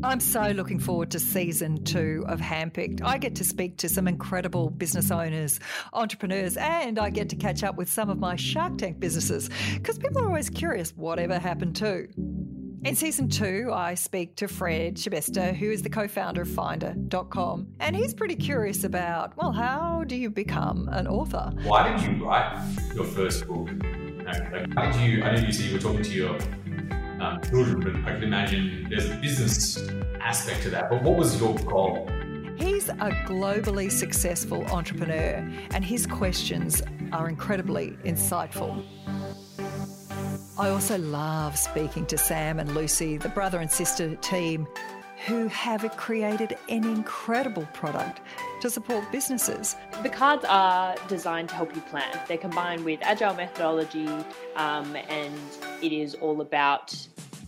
I'm so looking forward to season two of Handpicked. I get to speak to some incredible business owners, entrepreneurs, and I get to catch up with some of my Shark Tank businesses because people are always curious whatever happened to. In season two, I speak to Fred Schebesta, who is the co founder of Finder.com, and he's pretty curious about, well, how do you become an author? Why did you write your first book? How did you, I know you said you were talking to your um, children, but I can imagine there's a business aspect to that. But what was your goal? He's a globally successful entrepreneur, and his questions are incredibly insightful. I also love speaking to Sam and Lucy, the brother and sister team, who have created an incredible product to support businesses. The cards are designed to help you plan. They're combined with agile methodology, um, and it is all about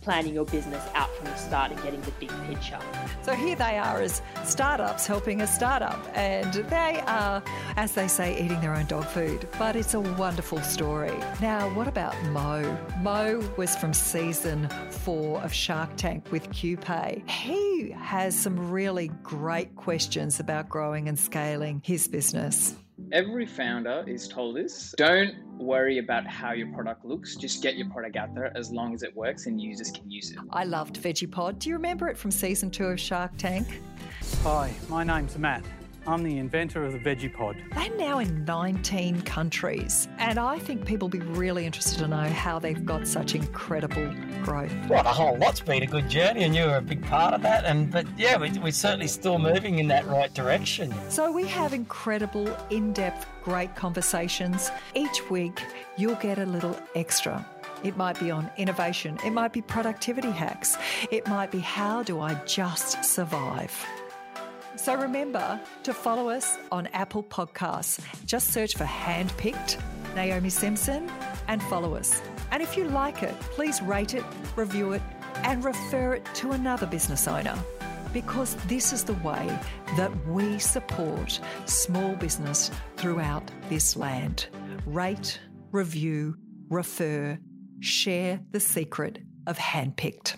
planning your business out from the start and getting the big picture. So here they are as startups helping a startup, and they are, as they say, eating their own dog food. But it's a wonderful story. Now, what about Mo? Mo was from season four of Shark Tank with QPay. He has some really great questions about growing and scaling his business. Every founder is told this. Don't worry about how your product looks. Just get your product out there as long as it works and users can use it. I loved VeggiePod. Do you remember it from season two of Shark Tank? Hi, my name's Matt. I'm the inventor of the Veggie Pod. They're now in 19 countries, and I think people will be really interested to know how they've got such incredible growth. Well, a whole lot's been a good journey, and you were a big part of that. And but yeah, we, we're certainly still moving in that right direction. So we have incredible, in-depth, great conversations each week. You'll get a little extra. It might be on innovation. It might be productivity hacks. It might be how do I just survive. So remember to follow us on Apple Podcasts. Just search for Handpicked Naomi Simson and follow us. And if you like it, please rate it, review it, and refer it to another business owner. Because this is the way that we support small business throughout this land. Rate, review, refer, share the secret of Handpicked.